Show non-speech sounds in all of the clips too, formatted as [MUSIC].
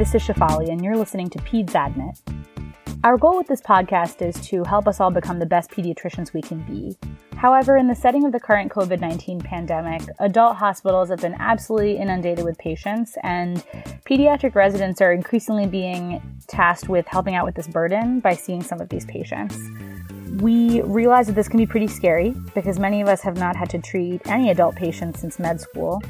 this is Shefali, and you're listening to Peds Admit. Our goal with this podcast is to help us all become the best pediatricians we can be. However, in the setting of the current COVID 19 pandemic, adult hospitals have been absolutely inundated with patients, and pediatric residents are increasingly being tasked with helping out with this burden by seeing some of these patients. We realize that this can be pretty scary because many of us have not had to treat any adult patients since med school.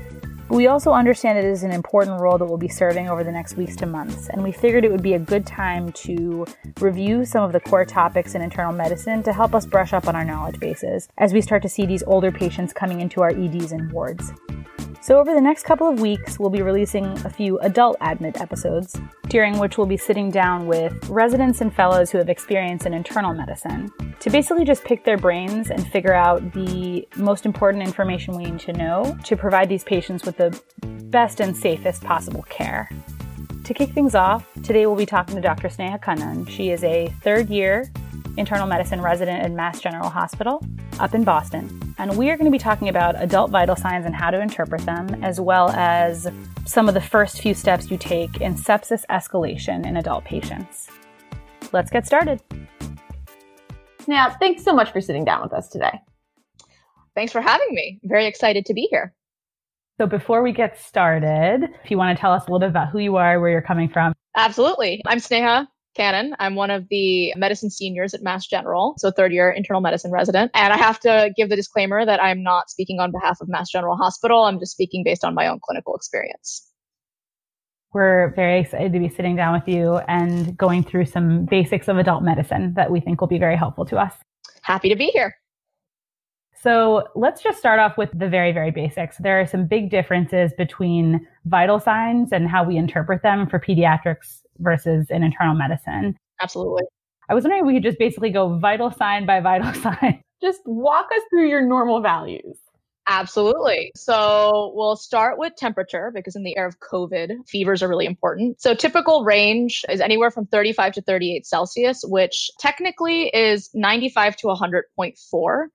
But we also understand it is an important role that we'll be serving over the next weeks to months, and we figured it would be a good time to review some of the core topics in internal medicine to help us brush up on our knowledge bases as we start to see these older patients coming into our EDs and wards. So, over the next couple of weeks, we'll be releasing a few adult admit episodes, during which we'll be sitting down with residents and fellows who have experience in internal medicine to basically just pick their brains and figure out the most important information we need to know to provide these patients with the best and safest possible care. To kick things off, today we'll be talking to Dr. Sneha Kannan. She is a third year internal medicine resident at Mass General Hospital up in Boston. And we are going to be talking about adult vital signs and how to interpret them, as well as some of the first few steps you take in sepsis escalation in adult patients. Let's get started. Now, thanks so much for sitting down with us today. Thanks for having me. Very excited to be here. So, before we get started, if you want to tell us a little bit about who you are, where you're coming from. Absolutely. I'm Sneha Kannan. I'm one of the medicine seniors at Mass General, so third year internal medicine resident. And I have to give the disclaimer that I'm not speaking on behalf of Mass General Hospital. I'm just speaking based on my own clinical experience. We're very excited to be sitting down with you and going through some basics of adult medicine that we think will be very helpful to us. Happy to be here. So let's just start off with the very, very basics. There are some big differences between vital signs and how we interpret them for pediatrics versus in internal medicine. Absolutely. I was wondering if we could just basically go vital sign by vital [LAUGHS] sign. Just walk us through your normal values. Absolutely. So we'll start with temperature because in the era of COVID, fevers are really important. So typical range is anywhere from 35 to 38 Celsius, which technically is 95 to 100.4.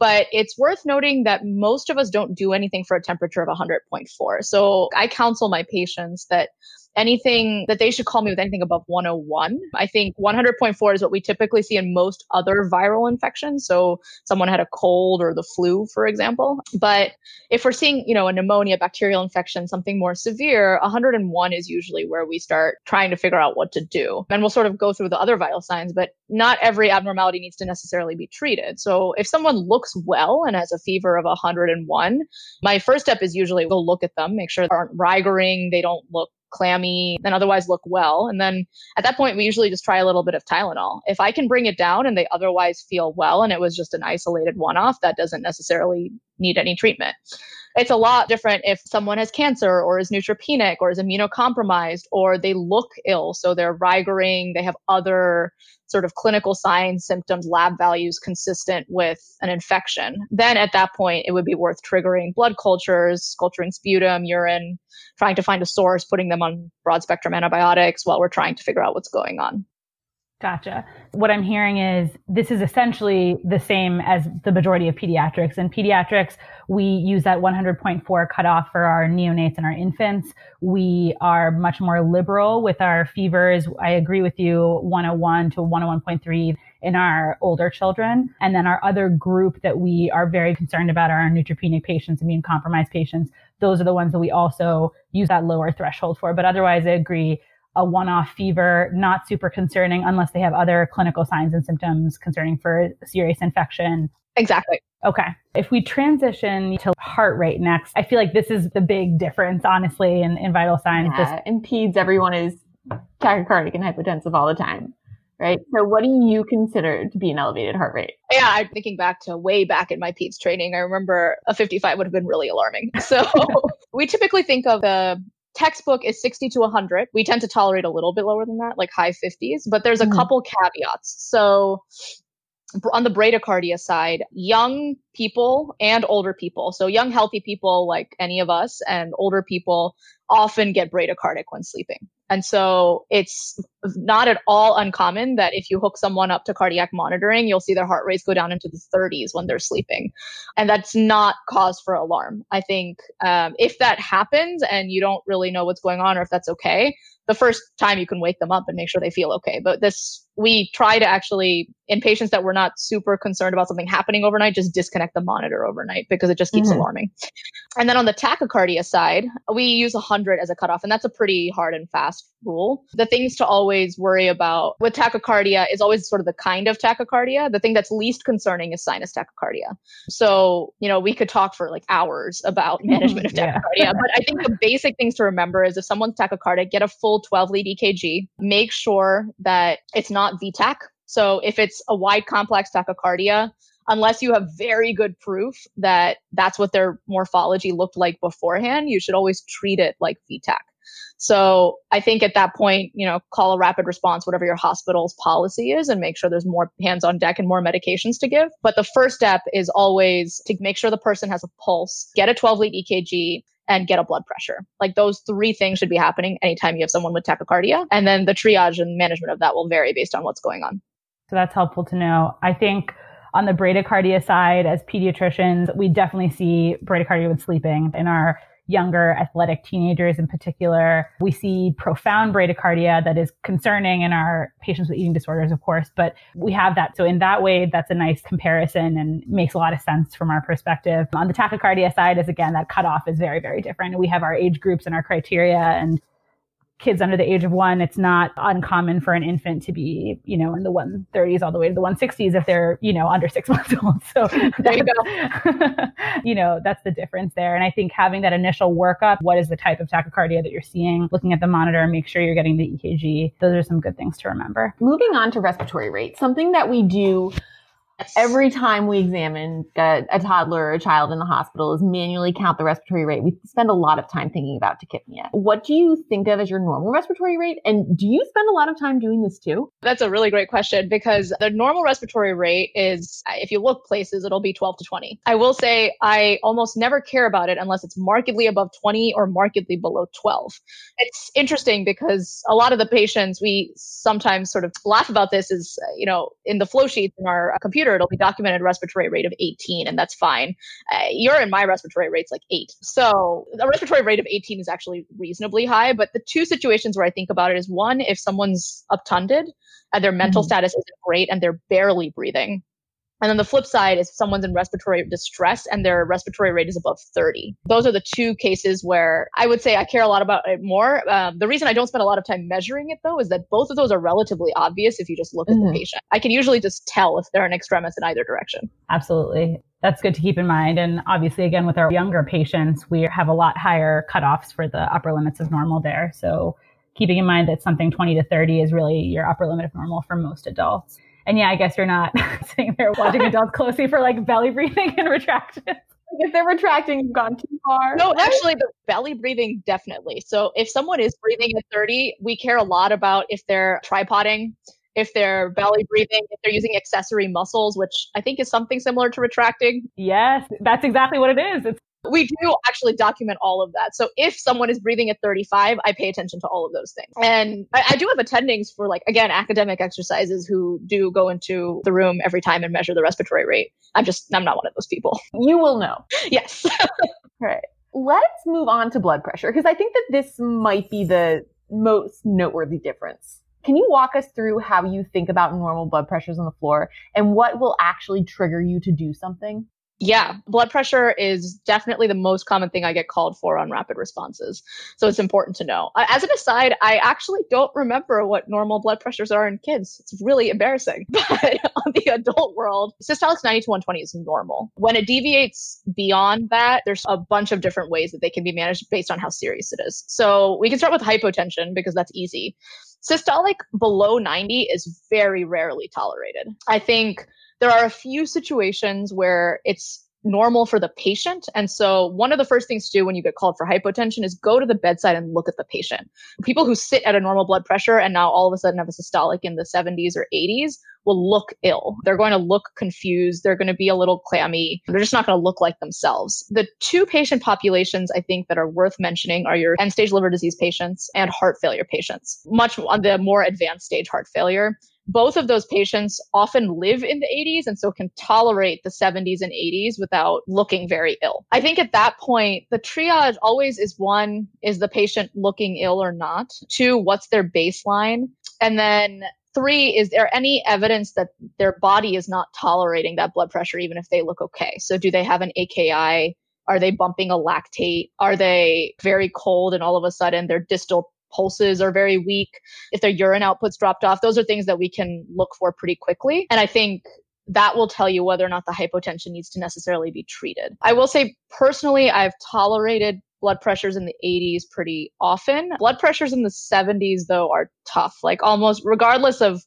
But it's worth noting that most of us don't do anything for a temperature of 100.4. So I counsel my patients that anything that they should call me with anything above 101. I think 100.4 is what we typically see in most other viral infections. So someone had a cold or the flu, for example. But if we're seeing, you know, a pneumonia, bacterial infection, something more severe, 101 is usually where we start trying to figure out what to do. And we'll sort of go through the other vital signs, but not every abnormality needs to necessarily be treated. So if someone looks well and has a fever of 101, my first step is usually go look at them, make sure they aren't rigoring, they don't look clammy and otherwise look well. And then at that point, we usually just try a little bit of Tylenol. If I can bring it down and they otherwise feel well and it was just an isolated one off, that doesn't necessarily need any treatment. It's a lot different if someone has cancer or is neutropenic or is immunocompromised or they look ill. So they're rigoring, they have other sort of clinical signs, symptoms, lab values consistent with an infection. Then at that point, it would be worth triggering blood cultures, culturing sputum, urine, trying to find a source, putting them on broad spectrum antibiotics while we're trying to figure out what's going on. Gotcha. What I'm hearing is this is essentially the same as the majority of pediatrics. In pediatrics, we use that 100.4 cutoff for our neonates and our infants. We are much more liberal with our fevers. I agree with you, 101 to 101.3 in our older children. And then our other group that we are very concerned about are our neutropenic patients, immune compromised patients. Those are the ones that we also use that lower threshold for. But otherwise, I agree a one-off fever, not super concerning unless they have other clinical signs and symptoms concerning for serious infection. Exactly. Okay. If we transition to heart rate next, I feel like this is the big difference, honestly, in, in vital signs. Yeah, Just, in peds, everyone is tachycardic and hypotensive all the time. Right. So what do you consider to be an elevated heart rate? Yeah, I'm thinking back to way back in my PEDS training. I remember a 55 would have been really alarming. [LAUGHS] So [LAUGHS] we typically think of the textbook is 60 to 100. We tend to tolerate a little bit lower than that, like high 50s, but there's a mm. couple caveats. So on the bradycardia side, young people and older people. So young healthy people like any of us and older people often get bradycardic when sleeping. And so it's not at all uncommon that if you hook someone up to cardiac monitoring, you'll see their heart rates go down into the 30s when they're sleeping. And that's not cause for alarm. I think um, if that happens and you don't really know what's going on or if that's okay, the first time you can wake them up and make sure they feel okay. But this, we try to actually, in patients that we're not super concerned about something happening overnight, just disconnect the monitor overnight because it just keeps mm-hmm. alarming. And then on the tachycardia side, we use 100 as a cutoff, and that's a pretty hard and fast rule. The things to always worry about with tachycardia is always sort of the kind of tachycardia. The thing that's least concerning is sinus tachycardia. So, you know, we could talk for like hours about [LAUGHS] management of tachycardia, yeah. but I think the basic things to remember is if someone's tachycardic, get a full 12 lead EKG, make sure that it's not VTach. So if it's a wide complex tachycardia, unless you have very good proof that that's what their morphology looked like beforehand, you should always treat it like VTach. So I think at that point, you know, call a rapid response, whatever your hospital's policy is, and make sure there's more hands on deck and more medications to give. But the first step is always to make sure the person has a pulse, get a 12 lead EKG, and get a blood pressure. Like those three things should be happening anytime you have someone with tachycardia. And then the triage and management of that will vary based on what's going on. So that's helpful to know. I think on the bradycardia side, as pediatricians, we definitely see bradycardia with sleeping in our younger athletic teenagers in particular. We see profound bradycardia that is concerning in our patients with eating disorders, of course, but we have that. So in that way, that's a nice comparison and makes a lot of sense from our perspective. On the tachycardia side is again, that cutoff is very, very different. We have our age groups and our criteria and kids under the age of one, it's not uncommon for an infant to be, you know, in the 130s all the way to the 160s if they're, you know, under six [LAUGHS] months old. So there you go. [LAUGHS] you know, that's the difference there. And I think having that initial workup, what is the type of tachycardia that you're seeing, looking at the monitor, make sure you're getting the EKG. Those are some good things to remember. Moving on to respiratory rate, something that we do Every time we examine a, a, toddler or a child in the hospital is manually count the respiratory rate. We spend a lot of time thinking about tachypnea. What do you think of as your normal respiratory rate? And do you spend a lot of time doing this too? That's a really great question because the normal respiratory rate is, if you look places, it'll be 12 to 20. I will say I almost never care about it unless it's markedly above 20 or markedly below 12. It's interesting because a lot of the patients we sometimes sort of laugh about this is, you know, in the flow sheets in our computer it'll be documented respiratory rate of 18, and that's fine. Uh, your and my respiratory rate's like eight. So a respiratory rate of 18 is actually reasonably high. But the two situations where I think about it is one, if someone's obtunded and their mental mm-hmm. status isn't great and they're barely breathing, and then the flip side is someone's in respiratory distress and their respiratory rate is above 30. Those are the two cases where I would say I care a lot about it more. Um, the reason I don't spend a lot of time measuring it though is that both of those are relatively obvious if you just look mm-hmm. at the mm-hmm. patient. I can usually just tell if they're an extremis in either direction. Absolutely. That's good to keep in mind. And obviously, again, with our younger patients, we have a lot higher cutoffs for the upper limits of normal there. So keeping in mind that something 20 to 30 is really your upper limit of normal for most adults. And yeah, I guess you're not [LAUGHS] sitting there watching adults closely for like belly breathing and retraction. If they're retracting, you've gone too far. No, actually, the belly breathing definitely. So if someone is breathing at 30, we care a lot about if they're tripoding, if they're belly breathing, if they're using accessory muscles, which I think is something similar to retracting. Yes, that's exactly what it is. It's we do actually document all of that. So if someone is breathing at 35, I pay attention to all of those things. And I, I, do have attendings for like, again, academic exercises who do go into the room every time and measure the respiratory rate. I'm just, I'm not one of those people. [LAUGHS] You will know. Yes. [LAUGHS] all right. Let's move on to blood pressure because I think that this might be the most noteworthy difference. Can you walk us through how you think about normal blood pressures on the floor and what will actually trigger you to do something? Yeah, blood pressure is definitely the most common thing I get called for on rapid responses. So it's important to know. Uh, as an aside, I actually don't remember what normal blood pressures are in kids. It's really embarrassing. [LAUGHS] But on the adult world, systolic 90 to 120 is normal. When it deviates beyond that, there's a bunch of different ways that they can be managed based on how serious it is. So we can start with hypotension because that's easy. Systolic below 90 is very rarely tolerated. I think there are a few situations where it's normal for the patient. And so one of the first things to do when you get called for hypotension is go to the bedside and look at the patient. People who sit at a normal blood pressure and now all of a sudden have a systolic in the 70s or 80s will look ill. They're going to look confused. They're going to be a little clammy. They're just not going to look like themselves. The two patient populations I think that are worth mentioning are your end stage liver disease patients and heart failure patients, much on the more advanced stage heart failure both of those patients often live in the 80s and so can tolerate the 70s and 80s without looking very ill. I think at that point, the triage always is one, is the patient looking ill or not? Two, what's their baseline? And then three, is there any evidence that their body is not tolerating that blood pressure even if they look okay? So do they have an AKI? Are they bumping a lactate? Are they very cold and all of a sudden their distal pulses are very weak, if their urine outputs dropped off, those are things that we can look for pretty quickly. And I think that will tell you whether or not the hypotension needs to necessarily be treated. I will say personally, I've tolerated blood pressures in the 80s pretty often. Blood pressures in the 70s, though, are tough. Like almost regardless of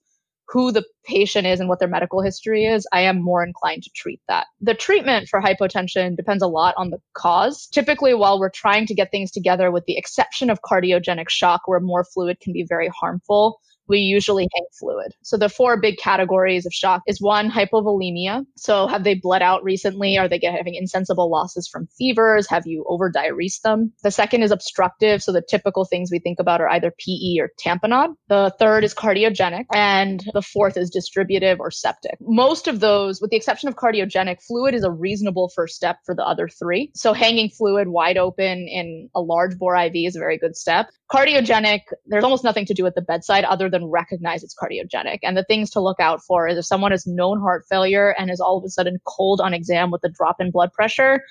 who the patient is and what their medical history is, I am more inclined to treat that. The treatment for hypotension depends a lot on the cause. Typically, while we're trying to get things together, with the exception of cardiogenic shock, where more fluid can be very harmful, we usually hang fluid. So the four big categories of shock is one, hypovolemia. So have they bled out recently? Are they having insensible losses from fevers? Have you over diuresed them? The second is obstructive. So the typical things we think about are either PE or tamponade. The third is cardiogenic. And the fourth is distributive or septic. Most of those, with the exception of cardiogenic, fluid is a reasonable first step for the other three. So hanging fluid wide open in a large bore IV is a very good step. Cardiogenic, there's almost nothing to do at the bedside other than recognize it's cardiogenic. And the things to look out for is if someone has known heart failure and is all of a sudden cold on exam with a drop in blood pressure,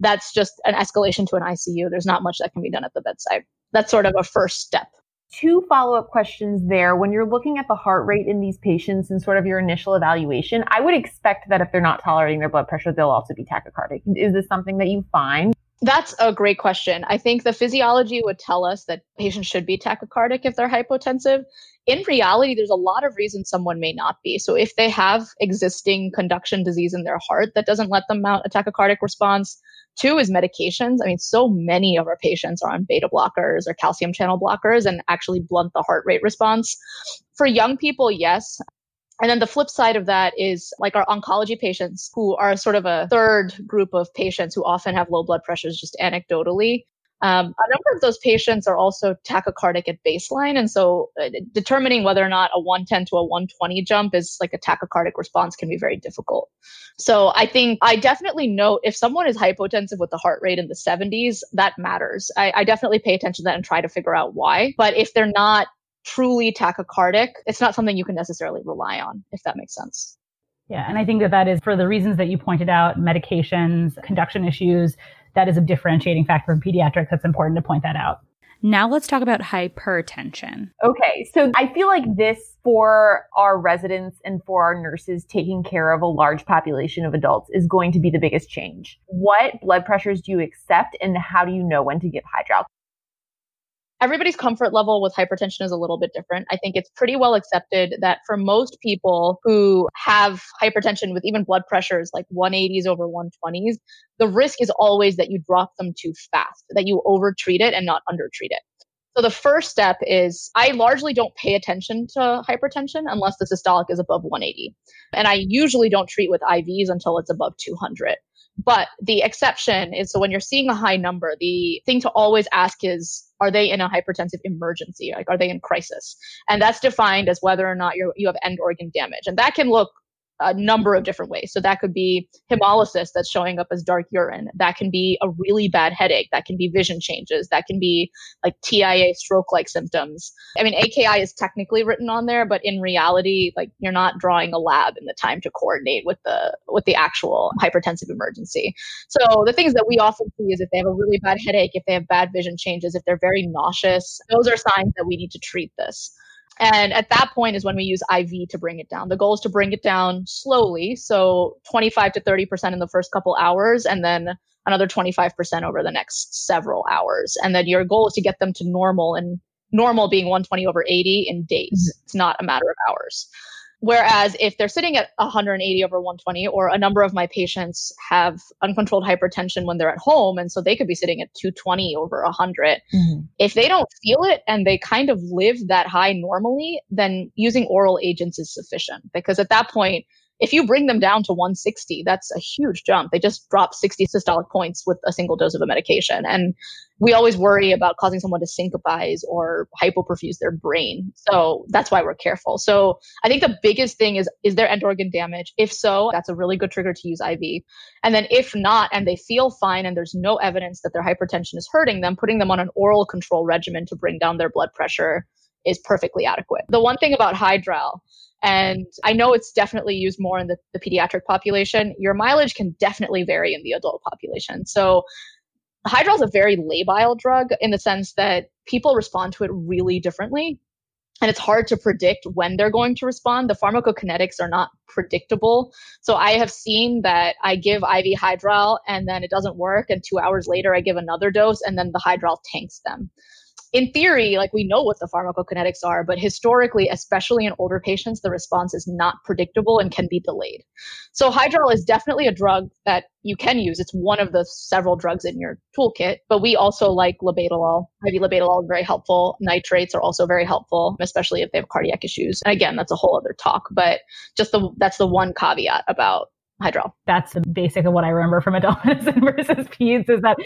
that's just an escalation to an ICU. There's not much that can be done at the bedside. That's sort of a first step. Two follow up questions there. When you're looking at the heart rate in these patients and sort of your initial evaluation, I would expect that if they're not tolerating their blood pressure, they'll also be tachycardic. Is this something that you find? That's a great question. I think the physiology would tell us that patients should be tachycardic if they're hypotensive in reality, there's a lot of reasons someone may not be. So if they have existing conduction disease in their heart that doesn't let them mount a tachycardic response, Two is medications. I mean, so many of our patients are on beta blockers or calcium channel blockers and actually blunt the heart rate response. For young people, yes. And then the flip side of that is like our oncology patients who are sort of a third group of patients who often have low blood pressures just anecdotally. Um, a number of those patients are also tachycardic at baseline. And so uh, determining whether or not a 110 to a 120 jump is like a tachycardic response can be very difficult. So I think I definitely note if someone is hypotensive with the heart rate in the 70s, that matters. I, I definitely pay attention to that and try to figure out why. But if they're not truly tachycardic, it's not something you can necessarily rely on, if that makes sense. Yeah, and I think that that is for the reasons that you pointed out medications, conduction issues, that is a differentiating factor in pediatrics. That's important to point that out. Now let's talk about hypertension. Okay, so I feel like this for our residents and for our nurses taking care of a large population of adults is going to be the biggest change. What blood pressures do you accept and how do you know when to give hydral? Everybody's comfort level with hypertension is a little bit different. I think it's pretty well accepted that for most people who have hypertension with even blood pressures like 180s over 120s, the risk is always that you drop them too fast, that you overtreat it and not undertreat it. So the first step is I largely don't pay attention to hypertension unless the systolic is above 180. And I usually don't treat with IVs until it's above 200. But the exception is so when you're seeing a high number, the thing to always ask is, are they in a hypertensive emergency? Like, are they in crisis? And that's defined as whether or not you you have end organ damage. And that can look a number of different ways. So that could be hemolysis that's showing up as dark urine. That can be a really bad headache. That can be vision changes. That can be like TIA stroke like symptoms. I mean, AKI is technically written on there, but in reality, like you're not drawing a lab in the time to coordinate with the, with the actual hypertensive emergency. So the things that we often see is if they have a really bad headache, if they have bad vision changes, if they're very nauseous, those are signs that we need to treat this. And at that point is when we use IV to bring it down. The goal is to bring it down slowly. So 25 to 30% in the first couple hours and then another 25% over the next several hours. And then your goal is to get them to normal and normal being 120 over 80 in days. Mm-hmm. It's not a matter of hours. Whereas if they're sitting at 180 over 120, or a number of my patients have uncontrolled hypertension when they're at home, and so they could be sitting at 220 over 100. Mm-hmm. If they don't feel it and they kind of live that high normally, then using oral agents is sufficient because at that point, if you bring them down to 160, that's a huge jump. They just drop 60 systolic points with a single dose of a medication. And we always worry about causing someone to syncopize or hypoperfuse their brain. So that's why we're careful. So I think the biggest thing is, is there end organ damage? If so, that's a really good trigger to use IV. And then if not, and they feel fine and there's no evidence that their hypertension is hurting them, putting them on an oral control regimen to bring down their blood pressure is perfectly adequate. The one thing about Hydral and I know it's definitely used more in the, the pediatric population. Your mileage can definitely vary in the adult population. So Hydral is a very labile drug in the sense that people respond to it really differently. And it's hard to predict when they're going to respond. The pharmacokinetics are not predictable. So I have seen that I give IV Hydral and then it doesn't work. And two hours later, I give another dose and then the Hydral tanks them in theory, like we know what the pharmacokinetics are, but historically, especially in older patients, the response is not predictable and can be delayed. So Hydral is definitely a drug that you can use. It's one of the several drugs in your toolkit, but we also like labetalol. IV labetalol is very helpful. Nitrates are also very helpful, especially if they have cardiac issues. And again, that's a whole other talk, but just the, that's the one caveat about Hydral. That's the basic of what I remember from adult [LAUGHS] medicine versus peds is that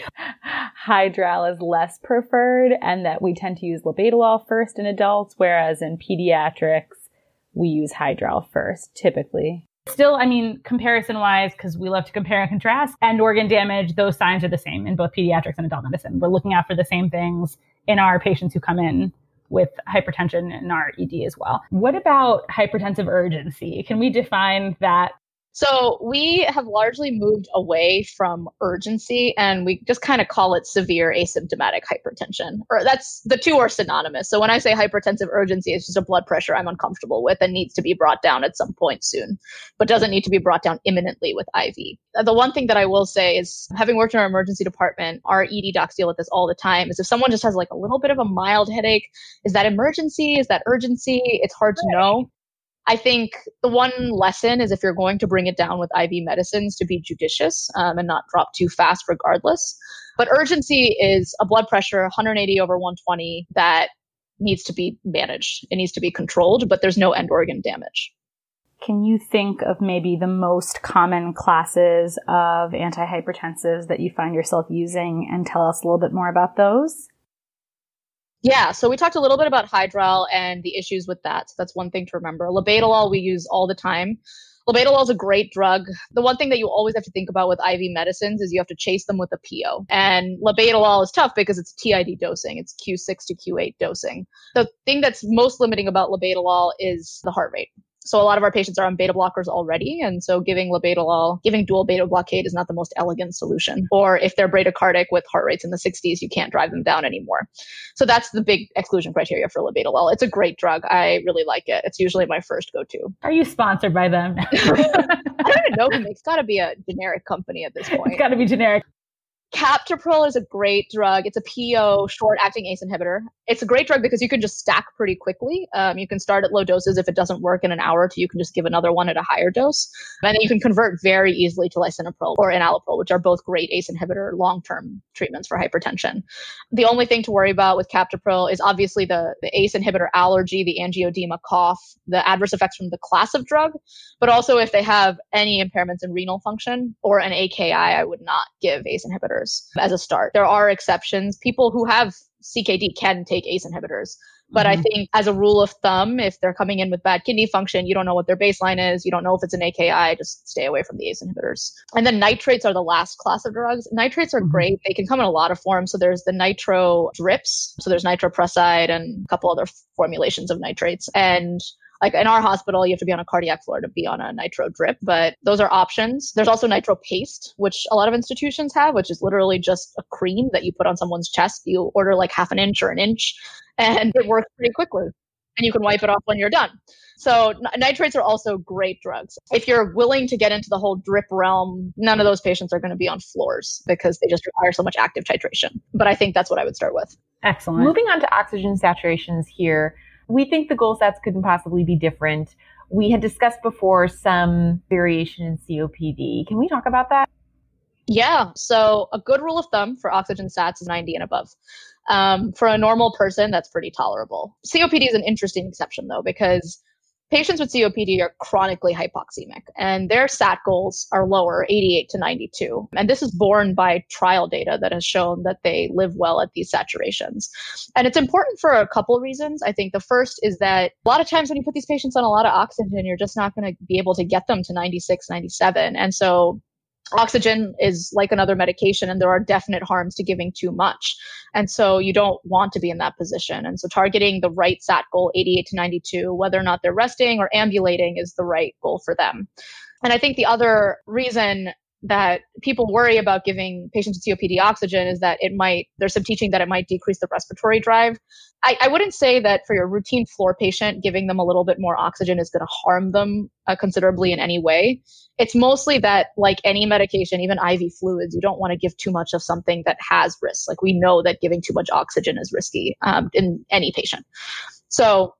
Hydral is less preferred and that we tend to use labetalol first in adults, whereas in pediatrics, we use Hydral first, typically. Still, I mean, comparison wise, because we love to compare and contrast, and organ damage, those signs are the same in both pediatrics and adult medicine. We're looking out for the same things in our patients who come in with hypertension in our ED as well. What about hypertensive urgency? Can we define that so we have largely moved away from urgency and we just kind of call it severe asymptomatic hypertension. Or that's the two are synonymous. So when I say hypertensive urgency, it's just a blood pressure I'm uncomfortable with and needs to be brought down at some point soon, but doesn't need to be brought down imminently with IV. Uh, the one thing that I will say is having worked in our emergency department, our ED docs deal with this all the time is if someone just has like a little bit of a mild headache, is that emergency? Is that urgency? It's hard to know. I think the one lesson is if you're going to bring it down with IV medicines to be judicious um, and not drop too fast regardless. But urgency is a blood pressure 180 over 120 that needs to be managed. It needs to be controlled, but there's no end organ damage. Can you think of maybe the most common classes of antihypertensives that you find yourself using and tell us a little bit more about those? Yeah, so we talked a little bit about Hydral and the issues with that. So that's one thing to remember. Labetalol we use all the time. Labetalol is a great drug. The one thing that you always have to think about with IV medicines is you have to chase them with a PO. And labetalol is tough because it's TID dosing. It's Q6 to Q8 dosing. The thing that's most limiting about labetalol is the heart rate. So a lot of our patients are on beta blockers already. And so giving labetalol, giving dual beta blockade is not the most elegant solution. Or if they're bradycardic with heart rates in the 60s, you can't drive them down anymore. So that's the big exclusion criteria for labetalol. It's a great drug. I really like it. It's usually my first go-to. Are you sponsored by them? [LAUGHS] I don't even know who makes. It's got to be a generic company at this point. It's got to be generic. Captopril is a great drug. It's a PO short acting ACE inhibitor. It's a great drug because you can just stack pretty quickly. Um, you can start at low doses. If it doesn't work in an hour or two, you can just give another one at a higher dose. And then you can convert very easily to lisinopril or enalapril, which are both great ACE inhibitor long term treatments for hypertension. The only thing to worry about with Captopril is obviously the, the ACE inhibitor allergy, the angioedema, cough, the adverse effects from the class of drug, but also if they have any impairments in renal function or an AKI, I would not give ACE inhibitors inhibitors as a start. There are exceptions. People who have CKD can take ACE inhibitors. But mm-hmm. I think as a rule of thumb, if they're coming in with bad kidney function, you don't know what their baseline is. You don't know if it's an AKI, just stay away from the ACE inhibitors. And then nitrates are the last class of drugs. Nitrates are mm-hmm. great. They can come in a lot of forms. So there's the nitro drips. So there's nitroprusside and a couple other formulations of nitrates. And like in our hospital, you have to be on a cardiac floor to be on a nitro drip, but those are options. There's also nitro paste, which a lot of institutions have, which is literally just a cream that you put on someone's chest. You order like half an inch or an inch and it works pretty quickly and you can wipe it off when you're done. So nitrates are also great drugs. If you're willing to get into the whole drip realm, none of those patients are going to be on floors because they just require so much active titration. But I think that's what I would start with. Excellent. Moving on to oxygen saturations here we think the goal sets couldn't possibly be different. We had discussed before some variation in COPD. Can we talk about that? Yeah. So a good rule of thumb for oxygen sats is 90 and above. Um, for a normal person, that's pretty tolerable. COPD is an interesting exception though, because patients with COPD are chronically hypoxemic and their SAT goals are lower, 88 to 92. And this is borne by trial data that has shown that they live well at these saturations. And it's important for a couple reasons. I think the first is that a lot of times when you put these patients on a lot of oxygen, you're just not going to be able to get them to 96, 97. And so oxygen is like another medication and there are definite harms to giving too much. And so you don't want to be in that position. And so targeting the right sat goal 88 to 92 whether or not they're resting or ambulating is the right goal for them. And i think the other reason that people worry about giving patients with COPD oxygen is that it might, there's some teaching that it might decrease the respiratory drive. I, I wouldn't say that for your routine floor patient, giving them a little bit more oxygen is going to harm them uh, considerably in any way. It's mostly that, like any medication, even IV fluids, you don't want to give too much of something that has risks. Like we know that giving too much oxygen is risky um, in any patient. So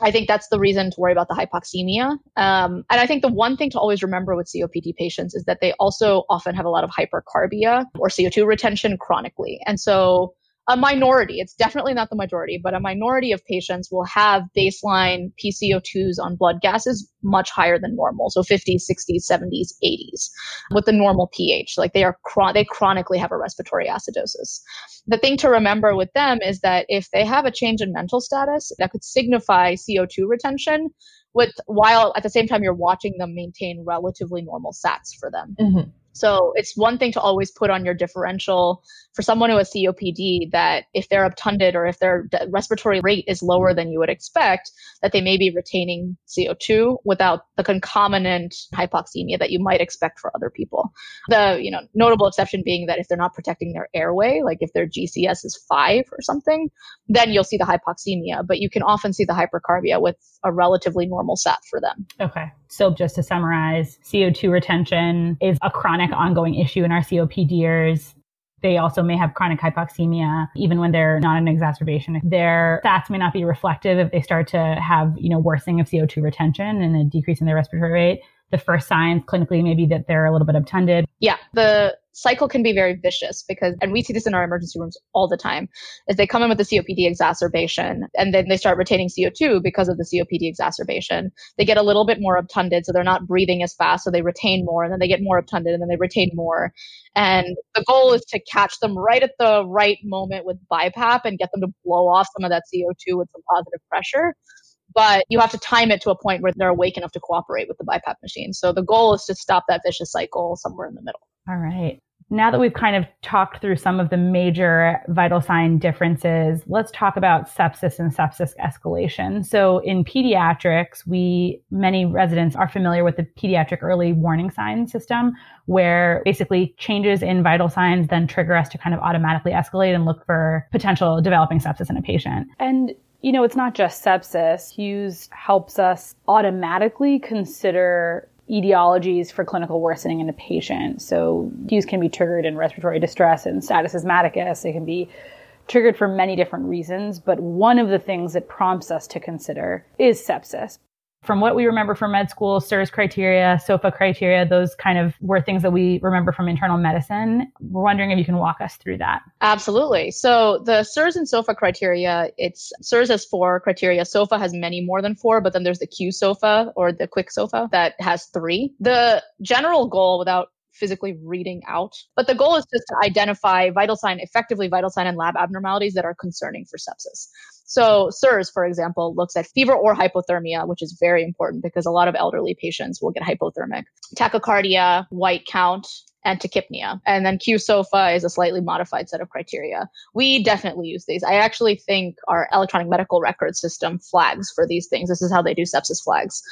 I think that's the reason to worry about the hypoxemia. Um, and I think the one thing to always remember with COPD patients is that they also often have a lot of hypercarbia or CO2 retention chronically. And so a minority, it's definitely not the majority, but a minority of patients will have baseline PCO2s on blood gases much higher than normal. So 50s, 60s, 70s, 80s with the normal pH. Like they are, they chronically have a respiratory acidosis. The thing to remember with them is that if they have a change in mental status that could signify CO2 retention, with while at the same time you're watching them maintain relatively normal sats for them. Mm-hmm. So it's one thing to always put on your differential for someone who has COPD that if they're obtunded or if their respiratory rate is lower than you would expect, that they may be retaining CO2 without the concomitant hypoxemia that you might expect for other people. The, you know, notable exception being that if they're not protecting their airway, like if their GCS is five or something, then you'll see the hypoxemia, but you can often see the hypercarbia with a relatively normal SAT for them. Okay. So just to summarize, CO2 retention is a chronic ongoing issue in our COPDers. They also may have chronic hypoxemia, even when they're not an exacerbation. Their stats may not be reflective if they start to have, you know, worsening of CO2 retention and a decrease in their respiratory rate. The first signs clinically may be that they're a little bit obtunded. Yeah. The cycle can be very vicious because, and we see this in our emergency rooms all the time, is they come in with a COPD exacerbation and then they start retaining CO2 because of the COPD exacerbation. They get a little bit more obtunded, so they're not breathing as fast, so they retain more, and then they get more obtunded, and then they retain more. And the goal is to catch them right at the right moment with BiPAP and get them to blow off some of that CO2 with some positive pressure but you have to time it to a point where they're awake enough to cooperate with the BiPAP machine. So the goal is to stop that vicious cycle somewhere in the middle. All right. Now that we've kind of talked through some of the major vital sign differences, let's talk about sepsis and sepsis escalation. So in pediatrics, we, many residents are familiar with the pediatric early warning sign system, where basically changes in vital signs then trigger us to kind of automatically escalate and look for potential developing sepsis in a patient. And you know, it's not just sepsis. PEWS helps us automatically consider etiologies for clinical worsening in a patient. So PEWS can be triggered in respiratory distress and status asthmaticus. It can be triggered for many different reasons, but one of the things that prompts us to consider is sepsis from what we remember from med school, SIRS criteria, SOFA criteria, those kind of were things that we remember from internal medicine. We're wondering if you can walk us through that. Absolutely. So the SIRS and SOFA criteria, it's SIRS has four criteria. SOFA has many more than four, but then there's the Q SOFA or the quick SOFA that has three. The general goal without physically reading out. But the goal is just to identify vital sign, effectively vital sign and lab abnormalities that are concerning for sepsis. So SIRS, for example, looks at fever or hypothermia, which is very important because a lot of elderly patients will get hypothermic. Tachycardia, white count, and tachypnea. And then QSOFA is a slightly modified set of criteria. We definitely use these. I actually think our electronic medical record system flags for these things. This is how they do sepsis flags.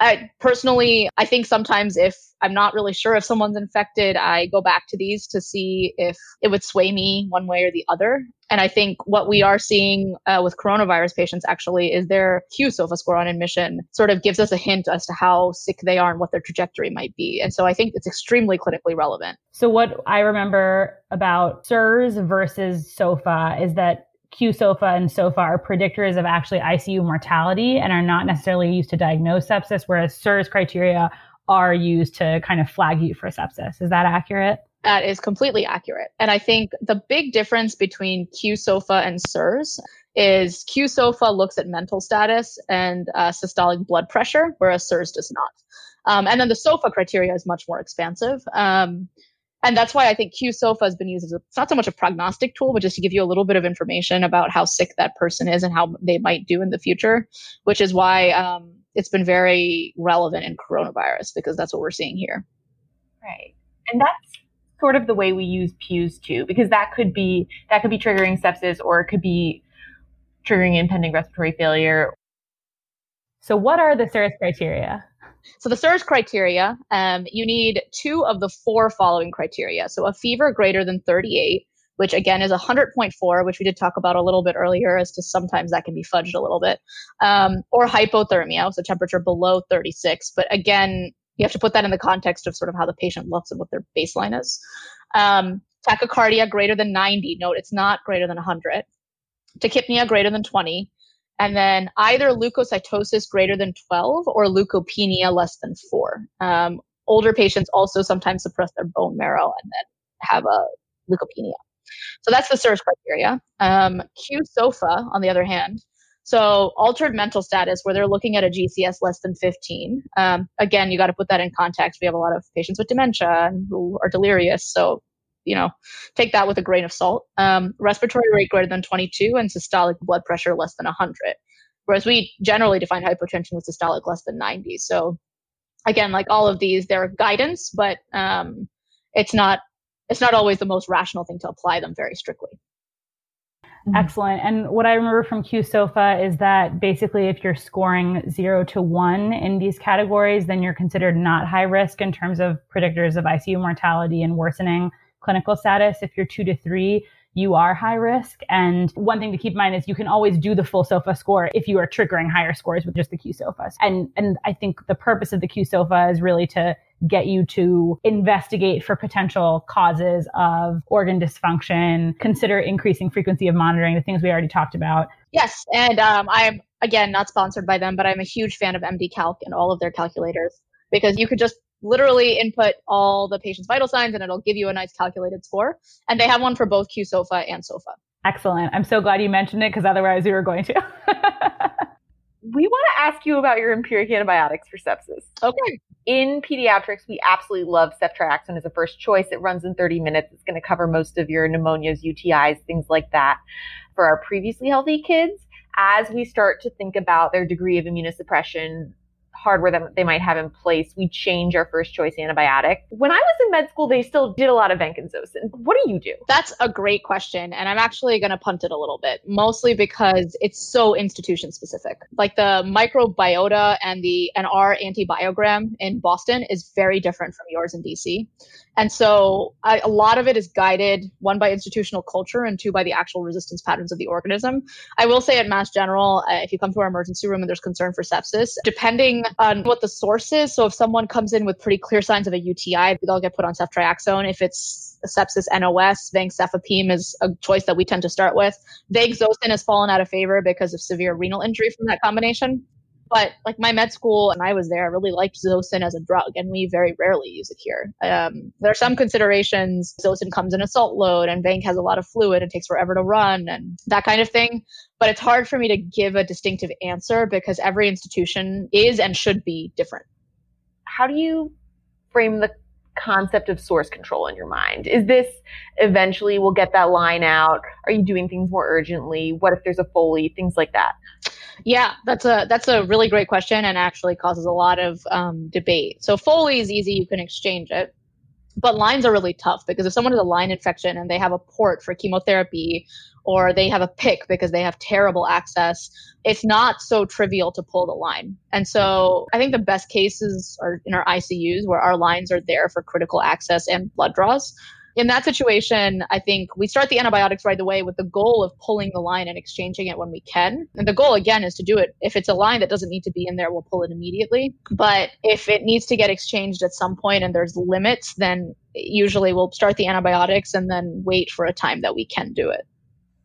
I, personally, I think sometimes if I'm not really sure if someone's infected, I go back to these to see if it would sway me one way or the other. And I think what we are seeing uh, with coronavirus patients actually is their Q SOFA score on admission sort of gives us a hint as to how sick they are and what their trajectory might be. And so I think it's extremely clinically relevant. So what I remember about SIRS versus SOFA is that QSOFA and SOFA are predictors of actually ICU mortality and are not necessarily used to diagnose sepsis, whereas SIRS criteria are used to kind of flag you for sepsis. Is that accurate? That is completely accurate. And I think the big difference between QSOFA and SIRS is QSOFA looks at mental status and uh, systolic blood pressure, whereas SIRS does not. Um, and then the SOFA criteria is much more expansive. Um, and that's why I think QSOFA has been used as a, it's not so much a prognostic tool, but just to give you a little bit of information about how sick that person is and how they might do in the future, which is why um, it's been very relevant in coronavirus because that's what we're seeing here. Right. And that's sort of the way we use PEWS too, because that could be that could be triggering sepsis or it could be triggering impending respiratory failure. So what are the SIRS criteria? So the SIRS criteria, um, you need two of the four following criteria. So a fever greater than 38, which again is 100.4, which we did talk about a little bit earlier as to sometimes that can be fudged a little bit, um, or hypothermia, so temperature below 36. But again, you have to put that in the context of sort of how the patient looks and what their baseline is. Um, tachycardia greater than 90. Note it's not greater than 100. Tachypnea greater than 20 and then either leukocytosis greater than 12 or leukopenia less than 4. Um, older patients also sometimes suppress their bone marrow and then have a leukopenia. So that's the SIRS criteria. Um, Q-SOFA, on the other hand, so altered mental status, where they're looking at a GCS less than 15. Um, again, you got to put that in context. We have a lot of patients with dementia who are delirious, so you know, take that with a grain of salt. Um, respiratory rate greater than 22 and systolic blood pressure less than 100. Whereas we generally define hypotension with systolic less than 90. So again, like all of these, they're guidance, but um, it's not it's not always the most rational thing to apply them very strictly. Mm-hmm. Excellent. And what I remember from QSOFA is that basically if you're scoring zero to one in these categories, then you're considered not high risk in terms of predictors of ICU mortality and worsening clinical status. If you're two to three, you are high risk. And one thing to keep in mind is you can always do the full SOFA score if you are triggering higher scores with just the Q SOFAs. And, and I think the purpose of the Q SOFA is really to get you to investigate for potential causes of organ dysfunction, consider increasing frequency of monitoring, the things we already talked about. Yes. And um, I'm, again, not sponsored by them, but I'm a huge fan of MD Calc and all of their calculators because you could just literally input all the patient's vital signs and it'll give you a nice calculated score. And they have one for both QSOFA and SOFA. Excellent. I'm so glad you mentioned it because otherwise we were going to. [LAUGHS] we want to ask you about your empiric antibiotics for sepsis. Okay. In pediatrics, we absolutely love ceftriaxone as a first choice. It runs in 30 minutes. It's going to cover most of your pneumonias, UTIs, things like that. For our previously healthy kids, as we start to think about their degree of immunosuppression, hardware that they might have in place, we change our first choice antibiotic. When I was in med school, they still did a lot of vancomycin. What do you do? That's a great question. And I'm actually going to punt it a little bit, mostly because it's so institution specific. Like the microbiota and the NR antibiogram in Boston is very different from yours in DC. And so I, a lot of it is guided, one by institutional culture and two by the actual resistance patterns of the organism. I will say at Mass General, uh, if you come to our emergency room and there's concern for sepsis, depending on what the source is, so if someone comes in with pretty clear signs of a UTI, they'll get put on ceftriaxone. If it's sepsis NOS, vancomycin is a choice that we tend to start with. Vancomycin has fallen out of favor because of severe renal injury from that combination. But like my med school and I was there, I really liked Zosyn as a drug, and we very rarely use it here. Um, there are some considerations. Zosyn comes in a salt load, and Vanc has a lot of fluid. It takes forever to run, and that kind of thing. But it's hard for me to give a distinctive answer because every institution is and should be different. How do you frame the concept of source control in your mind? Is this eventually we'll get that line out? Are you doing things more urgently? What if there's a Foley? Things like that. Yeah, that's a that's a really great question and actually causes a lot of um, debate. So Foley is easy; you can exchange it, but lines are really tough because if someone has a line infection and they have a port for chemotherapy, or they have a PICC because they have terrible access, it's not so trivial to pull the line. And so I think the best cases are in our ICUs where our lines are there for critical access and blood draws in that situation, I think we start the antibiotics right away with the goal of pulling the line and exchanging it when we can. And the goal again is to do it. If it's a line that doesn't need to be in there, we'll pull it immediately. But if it needs to get exchanged at some point and there's limits, then usually we'll start the antibiotics and then wait for a time that we can do it.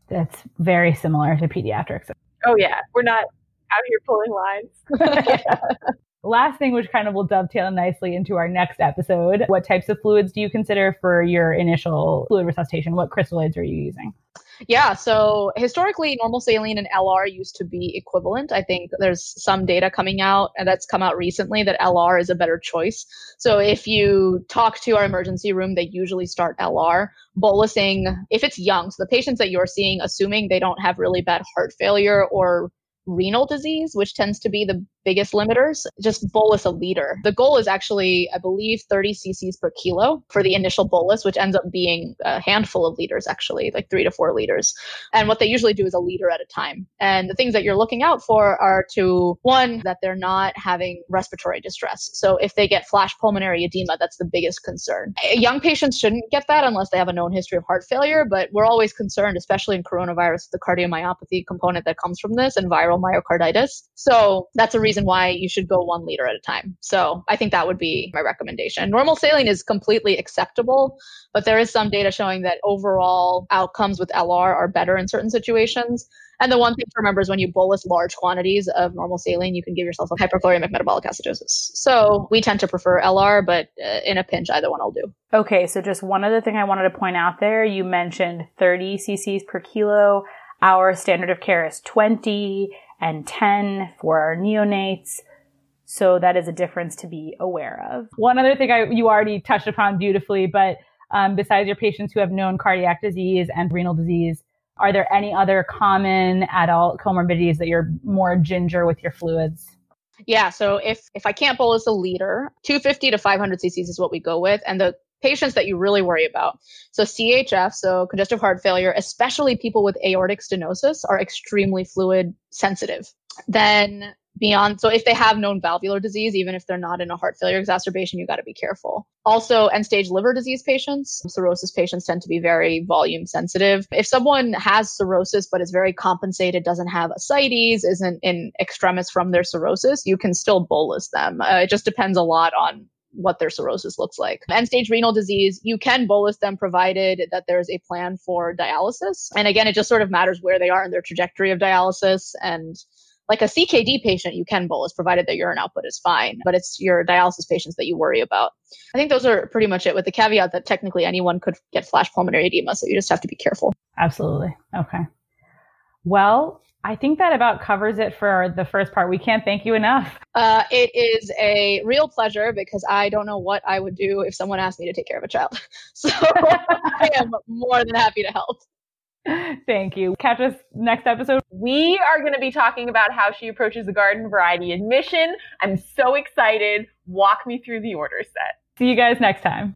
That's very similar to pediatrics. Oh yeah, we're not out here pulling lines. [LAUGHS] [LAUGHS] Last thing, which kind of will dovetail nicely into our next episode. What types of fluids do you consider for your initial fluid resuscitation? What crystalloids are you using? Yeah, so historically, normal saline and LR used to be equivalent. I think there's some data coming out and that's come out recently that LR is a better choice. So if you talk to our emergency room, they usually start LR. Bolusing, if it's young, so the patients that you're seeing, assuming they don't have really bad heart failure or renal disease, which tends to be the biggest limiters, just bolus a liter. The goal is actually, I believe, 30 cc's per kilo for the initial bolus, which ends up being a handful of liters, actually, like three to four liters. And what they usually do is a liter at a time. And the things that you're looking out for are to one, that they're not having respiratory distress. So if they get flash pulmonary edema, that's the biggest concern. Young patients shouldn't get that unless they have a known history of heart failure, but we're always concerned, especially in coronavirus, the cardiomyopathy component that comes from this and viral myocarditis. So that's a reason why you should go one liter at a time. So I think that would be my recommendation. Normal saline is completely acceptable, but there is some data showing that overall outcomes with LR are better in certain situations. And the one thing to remember is when you bolus large quantities of normal saline, you can give yourself a hyperchloremic metabolic acidosis. So we tend to prefer LR, but uh, in a pinch, either one will do. Okay, so just one other thing I wanted to point out there. You mentioned 30 cc's per kilo. Our standard of care is 20 and 10 for our neonates. So that is a difference to be aware of. One other thing I, you already touched upon beautifully, but um, besides your patients who have known cardiac disease and renal disease, are there any other common adult comorbidities that you're more ginger with your fluids? Yeah, so if if I can't bolus a liter, 250 to 500 cc's is what we go with, and the patients that you really worry about. So CHF, so congestive heart failure, especially people with aortic stenosis are extremely fluid sensitive. Then beyond, so if they have known valvular disease, even if they're not in a heart failure exacerbation, you got to be careful. Also, end stage liver disease patients, cirrhosis patients tend to be very volume sensitive. If someone has cirrhosis but is very compensated, doesn't have ascites, isn't in extremis from their cirrhosis, you can still bolus them. Uh, it just depends a lot on what their cirrhosis looks like. End stage renal disease, you can bolus them provided that there's a plan for dialysis. And again, it just sort of matters where they are in their trajectory of dialysis. And like a CKD patient, you can bolus provided that urine output is fine, but it's your dialysis patients that you worry about. I think those are pretty much it with the caveat that technically anyone could get flash pulmonary edema. So you just have to be careful. Absolutely. Okay. Well, I think that about covers it for the first part. We can't thank you enough. Uh, it is a real pleasure because I don't know what I would do if someone asked me to take care of a child. [LAUGHS] So I am more than happy to help. Thank you. Catch us next episode. We are going to be talking about how she approaches the garden variety admission. I'm so excited. Walk me through the order set. See you guys next time.